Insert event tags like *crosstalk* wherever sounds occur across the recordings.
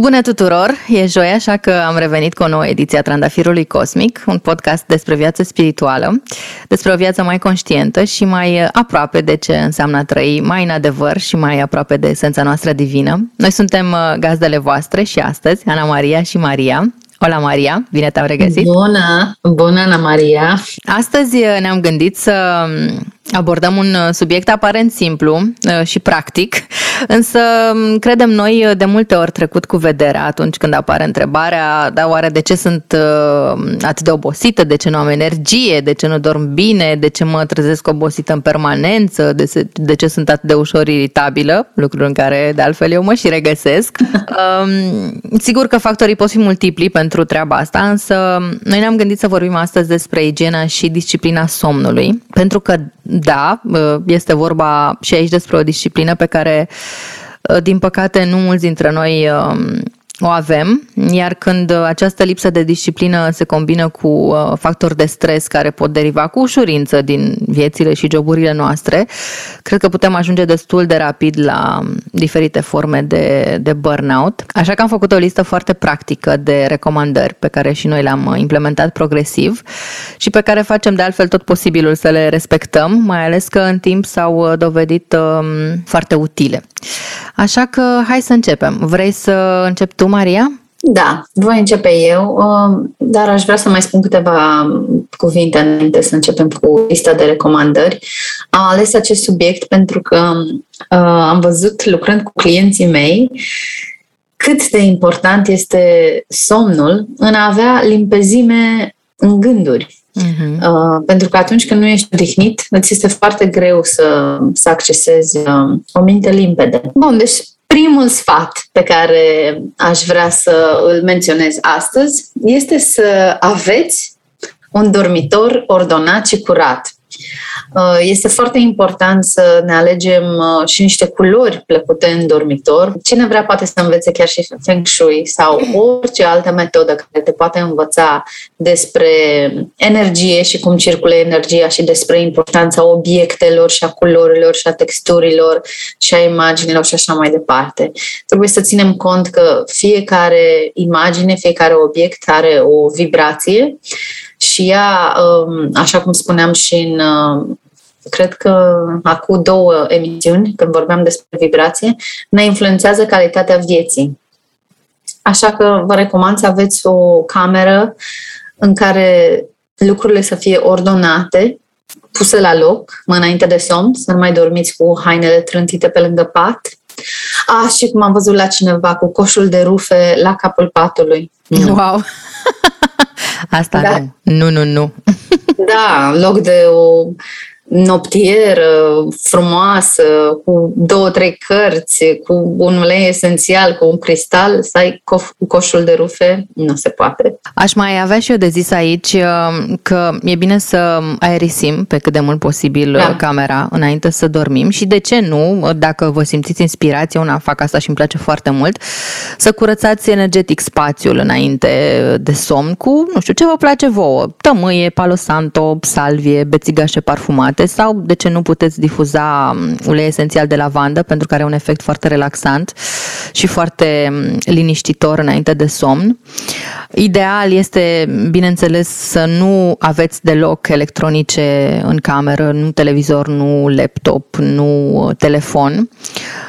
Bună tuturor! E joi, așa că am revenit cu o nouă ediție a Trandafirului Cosmic, un podcast despre viață spirituală, despre o viață mai conștientă și mai aproape de ce înseamnă a trăi mai în adevăr și mai aproape de esența noastră divină. Noi suntem uh, gazdele voastre și astăzi, Ana Maria și Maria. Hola Maria, bine te-am regăsit! Bună! Bună, Ana Maria! Astăzi uh, ne-am gândit să abordăm un uh, subiect aparent simplu uh, și practic, însă um, credem noi uh, de multe ori trecut cu vederea atunci când apare întrebarea, da, oare de ce sunt atât de obosită, de ce nu am energie, de ce nu dorm bine, de ce mă trezesc obosită în permanență, de ce, de ce sunt atât de ușor iritabilă, lucruri în care de altfel eu mă și regăsesc. *laughs* Um, sigur că factorii pot fi multipli pentru treaba asta, însă noi ne-am gândit să vorbim astăzi despre igiena și disciplina somnului, pentru că da, uh, este vorba și aici despre o disciplină pe care, uh, din păcate, nu mulți dintre noi um, o avem, iar când această lipsă de disciplină se combină cu uh, factori de stres care pot deriva cu ușurință din viețile și joburile noastre, cred că putem ajunge destul de rapid la diferite forme de, de burnout. Așa că am făcut o listă foarte practică de recomandări pe care și noi le-am implementat progresiv și pe care facem de altfel tot posibilul să le respectăm, mai ales că în timp s-au dovedit um, foarte utile. Așa că hai să începem. Vrei să încep tu, Maria? Da, voi începe eu, um, dar aș vrea să mai spun câteva cuvinte înainte să începem cu lista de recomandări. Am ales acest subiect pentru că uh, am văzut, lucrând cu clienții mei, cât de important este somnul în a avea limpezime în gânduri. Uh-huh. Uh, pentru că atunci când nu ești odihnit, îți este foarte greu să, să accesezi uh, o minte limpede. Bun, deci primul sfat pe care aș vrea să îl menționez astăzi este să aveți un dormitor ordonat și curat. Uh, este foarte important să ne alegem uh, și niște culori plăcute în dormitor. Cine vrea poate să învețe chiar și Feng Shui sau orice altă metodă care te poate învăța despre energie și cum circulă energia și despre importanța obiectelor și a culorilor și a texturilor și a imaginilor și așa mai departe. Trebuie să ținem cont că fiecare imagine, fiecare obiect are o vibrație și ea, um, așa cum spuneam și în, uh, cred că acum două emisiuni, când vorbeam despre vibrație, ne influențează calitatea vieții. Așa că vă recomand să aveți o cameră în care lucrurile să fie ordonate, puse la loc, înainte de somn, să nu mai dormiți cu hainele trântite pe lângă pat. A, și cum am văzut la cineva, cu coșul de rufe la capul patului. Wow! Asta da. nu. Nu, nu, nu. Da, în loc de o noptieră frumoasă, cu două, trei cărți, cu un ulei esențial, cu un cristal, să ai co- coșul de rufe, nu se poate. Aș mai avea și eu de zis aici uh, că e bine să aerisim pe cât de mult posibil uh, da. camera înainte să dormim și de ce nu, dacă vă simțiți inspirație, una fac asta și îmi place foarte mult, să curățați energetic spațiul înainte de somn cu, nu știu, ce vă place vouă, tămâie, palo santo, salvie, bețigașe parfumate, poate sau de ce nu puteți difuza um, ulei esențial de lavandă pentru că are un efect foarte relaxant și foarte um, liniștitor înainte de somn. Ideal este, bineînțeles, să nu aveți deloc electronice în cameră, nu televizor, nu laptop, nu uh, telefon.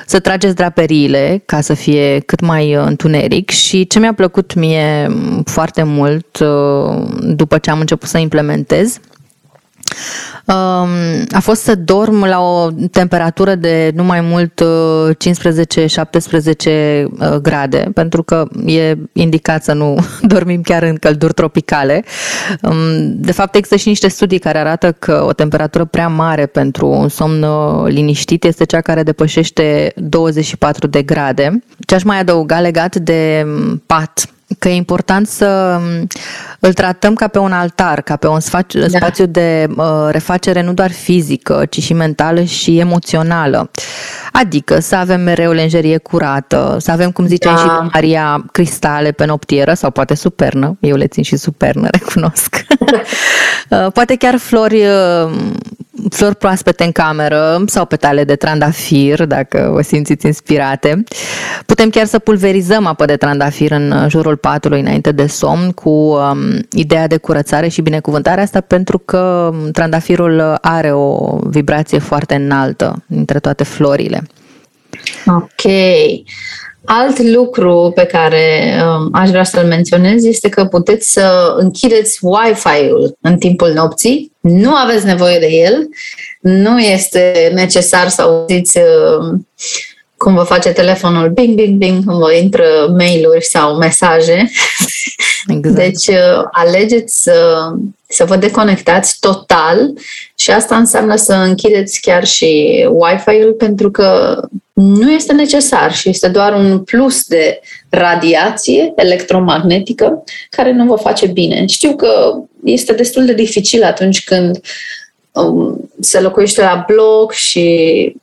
Să trageți draperiile ca să fie cât mai uh, întuneric și ce mi-a plăcut mie um, foarte mult uh, după ce am început să implementez a fost să dorm la o temperatură de nu mai mult 15-17 uh, uh, grade, pentru că e indicat să nu *laughs* dormim chiar în călduri tropicale. Um, de fapt, există și niște studii care arată că o temperatură prea mare pentru un somn uh, liniștit este cea care depășește 24 de grade. Ce aș mai adăuga legat de um, pat, că e important să um, îl tratăm ca pe un altar, ca pe un spațiu, da. spațiu de uh, refacere nu doar fizică, ci și mentală și emoțională. Adică să avem mereu lenjerie curată, să avem, cum ziceai da. și Maria, cristale pe noptieră sau poate supernă, eu le țin și supernă, *laughs* recunosc. *laughs* Uh, poate chiar flori uh, flori proaspete în cameră sau petale de trandafir, dacă vă simțiți inspirate. Putem chiar să pulverizăm apă de trandafir în jurul patului înainte de somn cu um, ideea de curățare și binecuvântare asta pentru că trandafirul are o vibrație foarte înaltă între toate florile. Ok. Alt lucru pe care um, aș vrea să-l menționez este că puteți să închideți Wi-Fi-ul în timpul nopții. Nu aveți nevoie de el. Nu este necesar să auziți uh, cum vă face telefonul bing, bing, bing, cum vă intră mail-uri sau mesaje. *laughs* Exact. Deci uh, alegeți să, să vă deconectați total și asta înseamnă să închideți chiar și Wi-Fi-ul pentru că nu este necesar și este doar un plus de radiație electromagnetică care nu vă face bine. Știu că este destul de dificil atunci când um, se locuiește la bloc și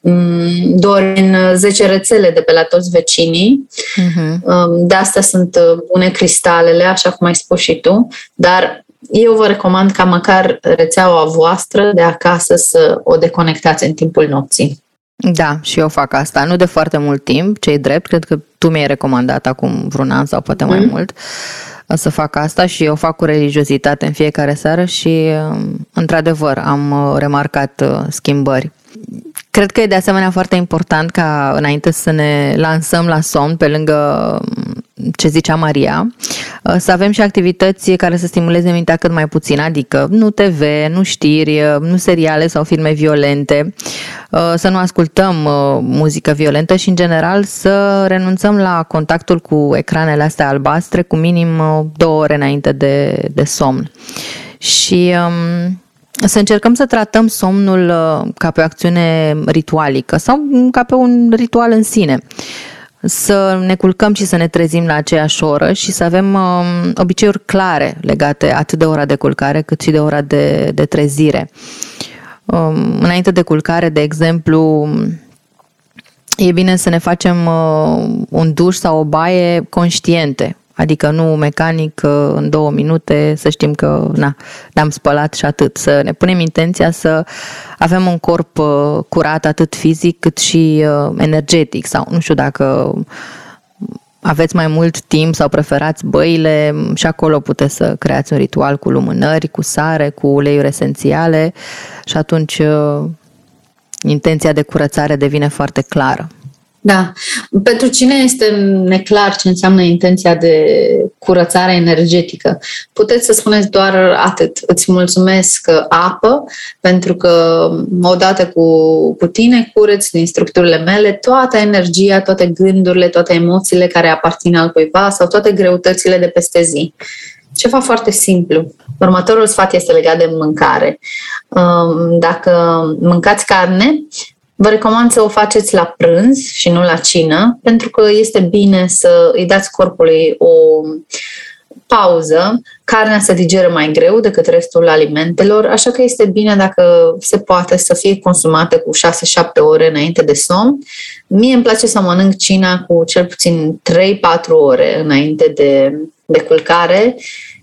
um, doar în 10 rețele de pe la toți vecinii. Uh-huh. Um, de asta sunt bune cristalele, așa cum ai spus și tu, dar eu vă recomand ca măcar rețeaua voastră de acasă să o deconectați în timpul nopții. Da, și eu fac asta. Nu de foarte mult timp, cei drept. Cred că tu mi-ai recomandat acum vreun an sau poate mm-hmm. mai mhm. mult să fac asta și eu fac cu religiozitate în fiecare seară și, um, într-adevăr, am uh, remarcat uh, schimbări. Cred că e de asemenea foarte important ca înainte să ne lansăm la somn, pe lângă um, ce zicea Maria, uh, să avem și activități care să stimuleze mintea cât mai puțin, adică nu TV, nu știri, uh, nu seriale sau filme violente, uh, să nu ascultăm muzică violentă și, în general, să renunțăm la contactul cu ecranele astea albastre cu minim două ore înainte de, de somn. Și um, să încercăm să tratăm somnul ca pe o acțiune ritualică sau ca pe un ritual în sine să ne culcăm și să ne trezim la aceeași oră și să avem um, obiceiuri clare legate atât de ora de culcare cât și de ora de, de trezire. Um, înainte de culcare, de exemplu, e bine să ne facem uh, un duș sau o baie conștiente, Adică nu mecanic în două minute să știm că na, ne-am spălat și atât. Să ne punem intenția să avem un corp uh, curat atât fizic cât și uh, energetic sau nu știu dacă aveți mai mult timp sau preferați băile și acolo puteți să creați un ritual cu lumânări, cu sare, cu uleiuri esențiale și atunci uh, intenția de curățare devine foarte clară. Da. Pentru cine este neclar ce înseamnă intenția de curățare energetică, puteți să spuneți doar atât. Îți mulțumesc apă, pentru că odată cu, cu tine cureți din structurile mele toată energia, toate gândurile, toate emoțiile care aparțin al cuiva sau toate greutățile de peste zi. Ceva foarte simplu. Următorul sfat este legat de mâncare. Dacă mâncați carne, Vă recomand să o faceți la prânz și nu la cină, pentru că este bine să îi dați corpului o pauză. Carnea se digeră mai greu decât restul alimentelor, așa că este bine dacă se poate să fie consumată cu 6-7 ore înainte de somn. Mie îmi place să mănânc cina cu cel puțin 3-4 ore înainte de, de culcare.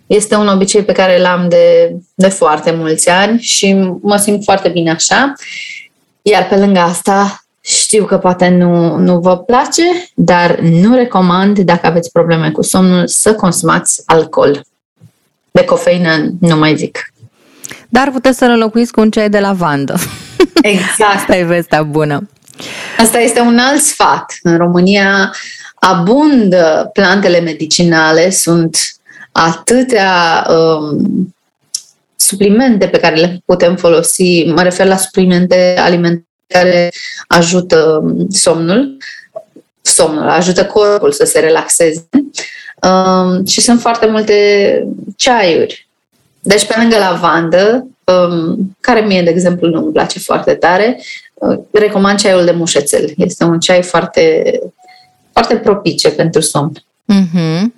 Este un obicei pe care l-am de, de foarte mulți ani și mă simt foarte bine așa. Iar pe lângă asta, știu că poate nu, nu vă place, dar nu recomand, dacă aveți probleme cu somnul, să consumați alcool. De cofeină nu mai zic. Dar puteți să-l înlocuiți cu un ceai de lavandă. *laughs* Exact. Asta e vestea bună. Asta este un alt sfat. În România abundă plantele medicinale, sunt atâtea um, suplimente pe care le putem folosi, mă refer la suplimente alimentare care ajută um, somnul, somnul, ajută corpul să se relaxeze um, și sunt foarte multe ceaiuri. Deci pe lângă lavandă, um, care mie, de exemplu, nu îmi place foarte tare, uh, recomand ceaiul de mușețel. Este un ceai foarte, foarte propice pentru somn. Mm-hmm.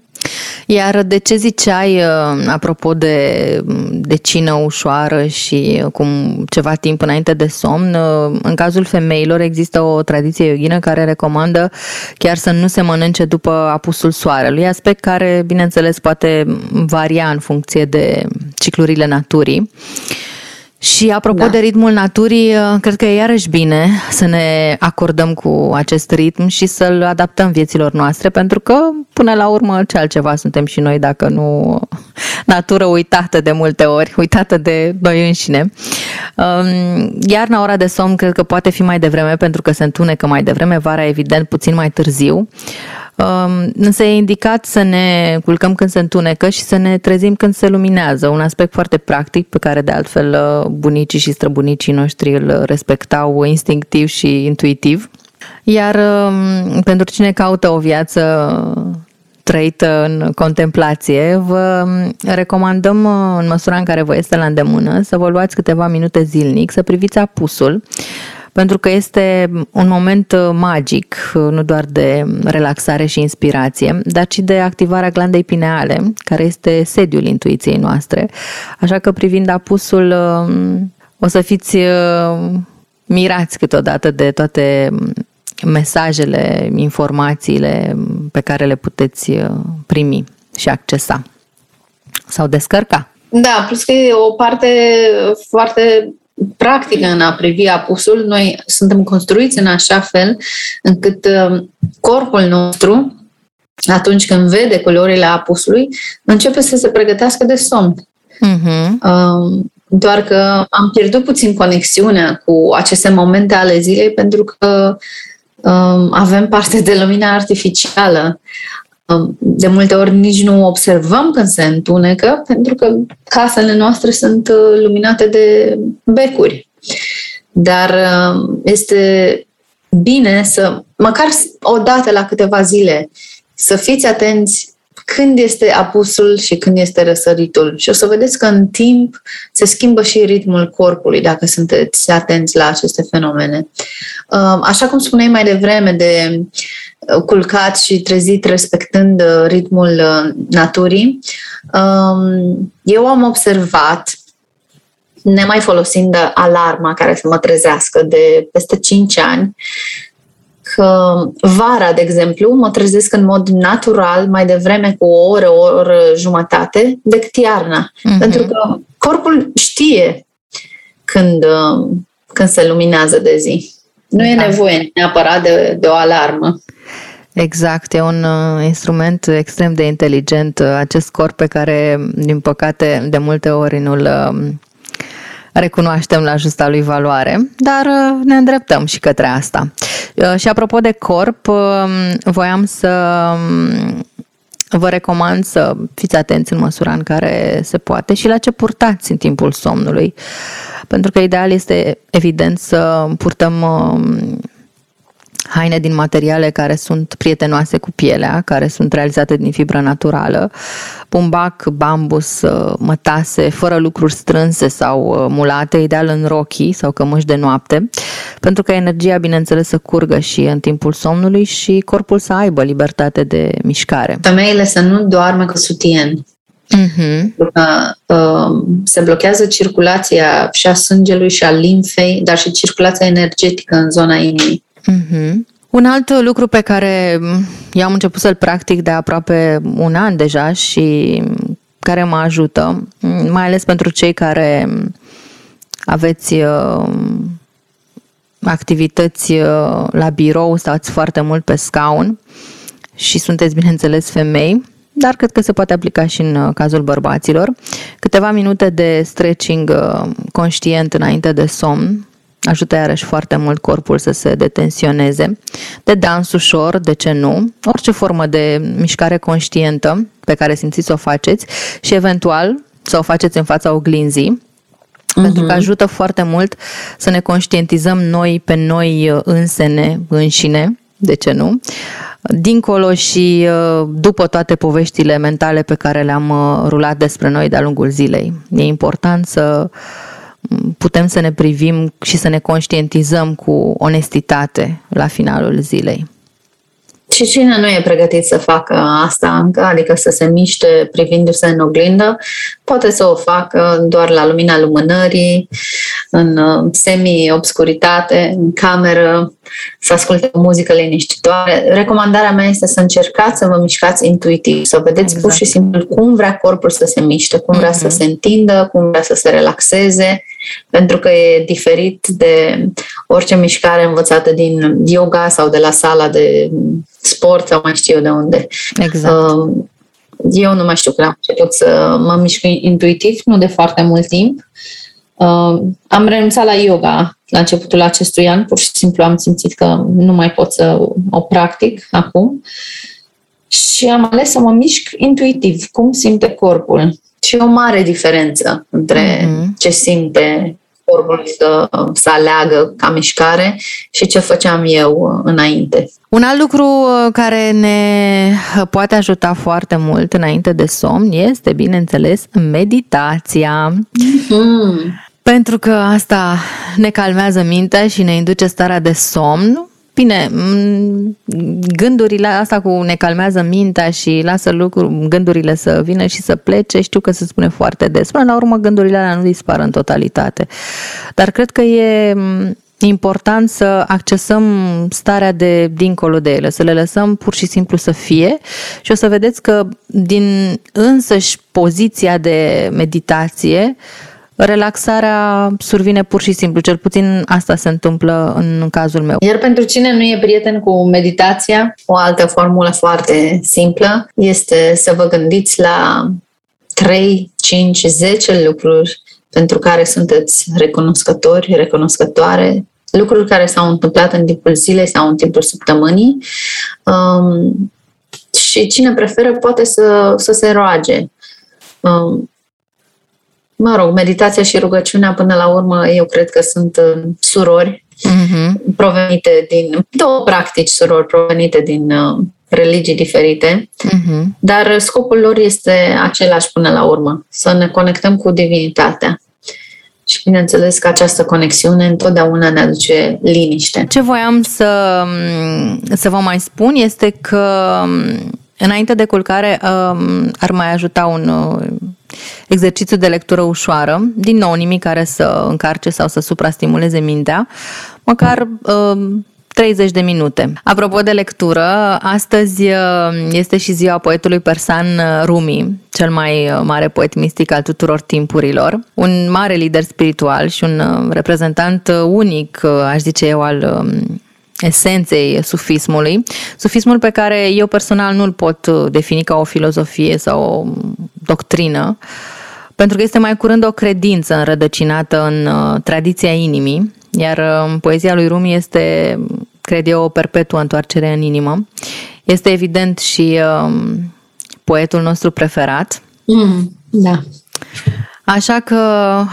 Iar de ce ziceai, uh, apropo de, de cină ușoară și cum ceva timp înainte de somn, uh, în cazul femeilor există o tradiție yoghină care recomandă chiar să nu se mănânce după apusul soarelui, aspect care, bineînțeles, poate varia în funcție de ciclurile naturii. Și apropo da. de ritmul naturii, uh, cred că e iarăși bine să ne acordăm cu acest ritm și să-l adaptăm vieților noastre, pentru că, până la urmă, ce altceva suntem și noi dacă nu natură uitată de multe ori, uitată de noi înșine. Um, iarna, ora de somn, cred că poate fi mai devreme, pentru că se întunecă mai devreme, vara, evident, puțin mai târziu. Um, însă e indicat să ne culcăm când se întunecă și să ne trezim când se luminează. Un aspect foarte practic pe care de altfel uh, bunicii și străbunicii noștri îl respectau instinctiv și intuitiv. Iar um, pentru cine caută o viață trăită în contemplație, vă recomandăm uh, în măsura în care vă este la îndemână să vă luați câteva minute zilnic, să priviți apusul pentru că este un moment uh, magic, uh, nu doar de relaxare și inspirație, dar și de activarea glandei pineale, care este sediul intuiției noastre. Așa că privind apusul, uh, o să fiți mirați câteodată de toate mesajele, informațiile pe care le puteți primi și accesa sau descărca. Da, plus că e o parte foarte practică în a privi apusul. Noi suntem construiți în așa fel încât um, corpul nostru, atunci când vede culorile apusului, începe să se pregătească de somn. Uh-huh. Doar că am pierdut puțin conexiunea cu aceste momente ale zilei pentru că um, avem parte de lumina artificială de multe ori nici nu observăm când se întunecă, pentru că casele noastre sunt uh, luminate de becuri. Dar uh, este bine să, măcar o dată la câteva zile, să fiți atenți când este apusul și când este răsăritul. Și o să vedeți că în timp se schimbă și ritmul corpului dacă sunteți atenți la aceste fenomene. Uh, așa cum spuneai mai devreme de culcat și trezit respectând uh, ritmul uh, naturii. Um, eu am observat, nemai folosind alarma care să mă trezească de peste 5 ani, că vara, de exemplu, mă trezesc în mod natural mai devreme cu o oră, o oră jumătate decât iarna. Mm-hmm. Pentru că corpul știe când, uh, când se luminează de zi. Nu e da. nevoie neapărat de, de o alarmă. Exact, e un uh, instrument extrem de inteligent, uh, acest corp pe care, din păcate, de multe ori nu-l uh, recunoaștem la justa lui valoare, dar uh, ne îndreptăm și către asta. Uh, și apropo de corp, uh, voiam să um, vă recomand să fiți atenți în măsura în care se poate și la ce purtați în timpul somnului. Pentru că ideal este, evident, să purtăm um, haine din materiale care sunt prietenoase cu pielea, care sunt realizate din fibră naturală, bumbac, bambus, uh, mătase, fără lucruri strânse sau uh, mulate, ideal în rochii sau cămăși de noapte, pentru că energia, bineînțeles, să curgă și în timpul somnului și corpul să aibă libertate de mișcare. Femeile să nu doarmă cu sutien. Uh-huh. Pentru că uh, se blochează circulația și a sângelui și a limfei, dar și circulația energetică în zona inimii. Uh-huh. Un alt lucru pe care eu am început să-l practic de aproape un an deja și care mă ajută, mai ales pentru cei care aveți uh, activități uh, la birou, stați foarte mult pe scaun și sunteți, bineînțeles, femei, dar cred că se poate aplica și în uh, cazul bărbaților. Câteva minute de stretching conștient înainte de somn ajută iarăși foarte mult corpul să se detensioneze, de dans ușor, de ce nu, orice formă de mișcare conștientă pe care simțiți să o faceți și eventual să o faceți în fața oglinzii, Uh-huh. Pentru că ajută foarte mult să ne conștientizăm noi pe noi uh, însene, înșine, de ce nu, dincolo și uh, după toate poveștile mentale pe care le-am uh, rulat despre noi de-a lungul zilei. E important să putem să ne privim și să ne conștientizăm cu onestitate la finalul zilei. Și cine nu e pregătit să facă asta încă, adică să se miște privindu-se în oglindă, poate să o facă doar la lumina lumânării, în uh, semi-obscuritate, în cameră, să asculte o muzică liniștitoare. Recomandarea mea este să încercați să vă mișcați intuitiv, să vedeți exact. pur și simplu cum vrea corpul să se miște, cum vrea mm-hmm. să mhm. se întindă, cum vrea să se relaxeze pentru că e diferit de orice mișcare învățată din yoga sau de la sala de sport sau mai știu eu de unde. Exact. Uh, eu nu mai știu când am început să mă mișc intuitiv, nu de foarte mult timp. Uh, am renunțat la yoga la începutul acestui an, pur și simplu am simțit că nu mai pot să o practic acum și am ales să mă mișc intuitiv, cum simte corpul. Și o mare diferență între mm-hmm. ce simte corpul să, să aleagă ca mișcare și ce făceam eu înainte. Un alt lucru uh, care ne poate ajuta foarte mult înainte de somn este, bineînțeles, meditația. Mm-hmm. Pentru că asta ne calmează mintea și ne induce starea de somn. Bine, gândurile asta cu ne calmează mintea și lasă lucruri, gândurile să vină și să plece, știu că se spune foarte des. Până la urmă, gândurile alea nu dispar în totalitate. Dar cred că e important să accesăm starea de dincolo de ele, să le lăsăm pur și simplu să fie și o să vedeți că din însăși poziția de meditație relaxarea survine pur și simplu. Cel puțin asta se întâmplă în cazul meu. Iar pentru cine nu e prieten cu meditația, o altă formulă foarte simplă este să vă gândiți la 3, 5, 10 lucruri pentru care sunteți recunoscători, recunoscătoare, lucruri care s-au întâmplat în timpul zilei sau în timpul săptămânii. Um, și cine preferă poate să, să se roage. Um, mă rog, meditația și rugăciunea până la urmă eu cred că sunt uh, surori uh-huh. provenite din, două practici surori provenite din uh, religii diferite, uh-huh. dar scopul lor este același până la urmă, să ne conectăm cu divinitatea. Și bineînțeles că această conexiune întotdeauna ne aduce liniște. Ce voiam să, să vă mai spun este că înainte de culcare um, ar mai ajuta un uh, exercițiu de lectură ușoară, din nou nimic care să încarce sau să suprastimuleze mintea, măcar uh, 30 de minute. Apropo de lectură, astăzi uh, este și ziua poetului persan uh, Rumi, cel mai uh, mare poet mistic al tuturor timpurilor, un mare lider spiritual și un reprezentant unic, aș zice eu, al um, esenței sufismului. Sufismul pe care eu personal nu-l pot uh, defini ca o filozofie sau o doctrină, pentru că este mai curând o credință înrădăcinată în uh, tradiția inimii, iar uh, poezia lui Rumi este, cred eu, o perpetuă întoarcere în inimă. Este evident și poetul nostru preferat. Mm, da. Așa că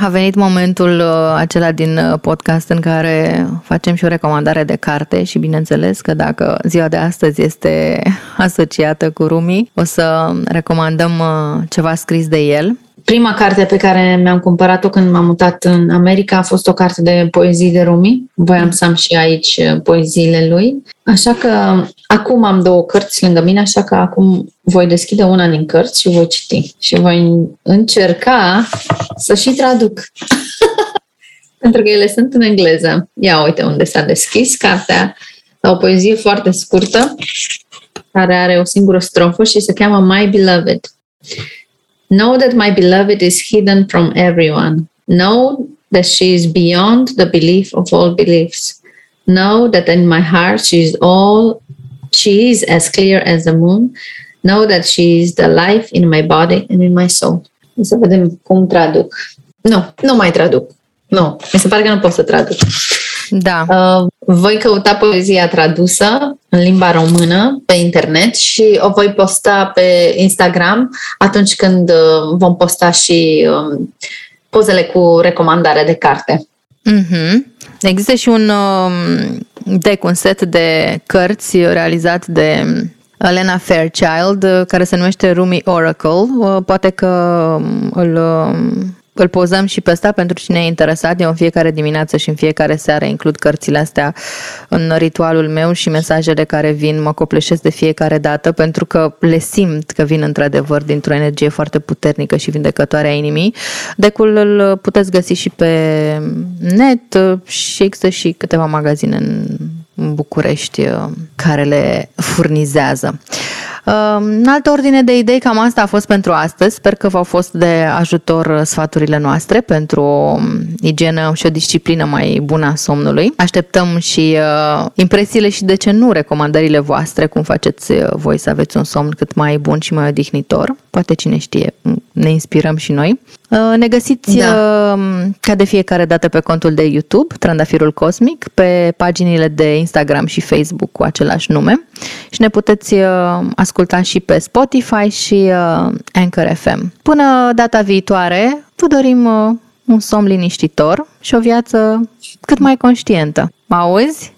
a venit momentul uh, acela din uh, podcast în care facem și o recomandare de carte și bineînțeles că dacă ziua de astăzi este *laughs* asociată cu Rumi, o să recomandăm uh, ceva scris de el. Prima carte pe care mi-am cumpărat-o când m-am mutat în America a fost o carte de poezii de Rumi. Voiam să am și aici poeziile lui. Așa că acum am două cărți lângă mine, așa că acum voi deschide una din cărți și voi citi. Și voi încerca să și traduc. *laughs* Pentru că ele sunt în engleză. Ia uite unde s-a deschis cartea. La o poezie foarte scurtă, care are o singură strofă și se cheamă My Beloved. Know that my beloved is hidden from everyone. Know that she is beyond the belief of all beliefs. Know that in my heart she is all she is as clear as the moon. Know that she is the life in my body and in my soul. Să vedem cum traduc. Nu, nu mai traduc. Nu, mi se pare că nu pot să traduc. Da. Uh, voi căuta poezia tradusă în limba română pe internet și o voi posta pe Instagram atunci când uh, vom posta și um, pozele cu recomandare de carte. Mm-hmm. Există și un um, deck, un set de cărți realizat de Elena Fairchild, uh, care se numește Rumi Oracle. Uh, poate că um, îl um, îl pozăm și pe ăsta pentru cine e interesat. Eu în fiecare dimineață și în fiecare seară includ cărțile astea în ritualul meu și mesajele care vin mă copleșesc de fiecare dată pentru că le simt că vin într-adevăr dintr-o energie foarte puternică și vindecătoare a inimii. Decul îl puteți găsi și pe net și există și câteva magazine în București care le furnizează. În altă ordine de idei, cam asta a fost pentru astăzi. Sper că v-au fost de ajutor sfaturile noastre pentru o igienă și o disciplină mai bună a somnului. Așteptăm și uh, impresiile și de ce nu recomandările voastre, cum faceți uh, voi să aveți un somn cât mai bun și mai odihnitor. Poate cine știe, ne inspirăm și noi. Uh, ne găsiți da. Uh, ca de fiecare dată pe contul de YouTube, Trandafirul Cosmic, pe paginile de Instagram și Facebook cu același nume și ne puteți uh, asculta și pe Spotify și Anchor FM. Până data viitoare, vă dorim un somn liniștitor și o viață cât mai conștientă. Mă auzi?